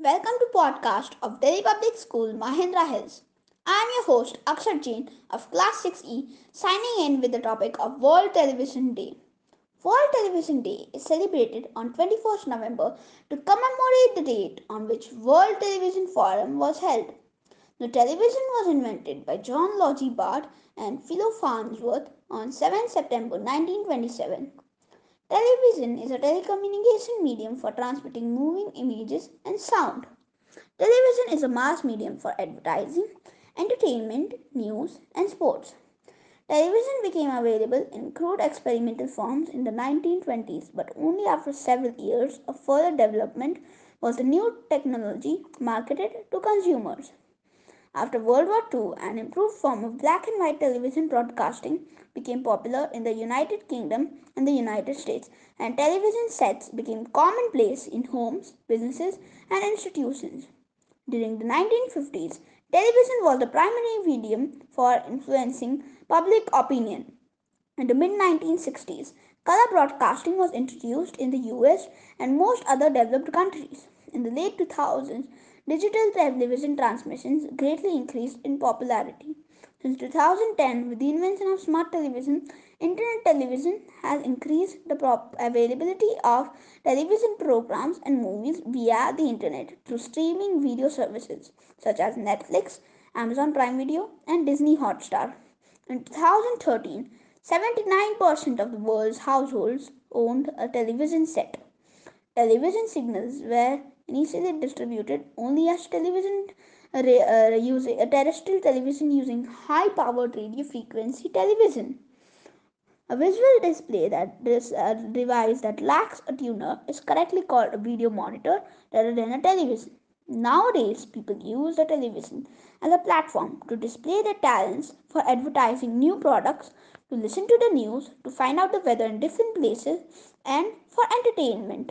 Welcome to podcast of Delhi Public School Mahendra Hills. I am your host Akshath Jain of Class 6E signing in with the topic of World Television Day. World Television Day is celebrated on 21st November to commemorate the date on which World Television Forum was held. The television was invented by John Logie Baird and Philo Farnsworth on 7 September 1927. Television is a telecommunication medium for transmitting moving images and sound. Television is a mass medium for advertising, entertainment, news, and sports. Television became available in crude experimental forms in the 1920s, but only after several years of further development was the new technology marketed to consumers. After World War II, an improved form of black and white television broadcasting became popular in the United Kingdom and the United States, and television sets became commonplace in homes, businesses, and institutions. During the 1950s, television was the primary medium for influencing public opinion. In the mid 1960s, color broadcasting was introduced in the US and most other developed countries. In the late 2000s, Digital television transmissions greatly increased in popularity. Since 2010, with the invention of smart television, internet television has increased the availability of television programs and movies via the internet through streaming video services such as Netflix, Amazon Prime Video, and Disney Hotstar. In 2013, 79% of the world's households owned a television set. Television signals were initially distributed only as television uh, uh, using uh, terrestrial television using high powered radio frequency television. A visual display that this uh, device that lacks a tuner is correctly called a video monitor rather than a television. Nowadays, people use the television as a platform to display their talents for advertising new products, to listen to the news, to find out the weather in different places, and for entertainment.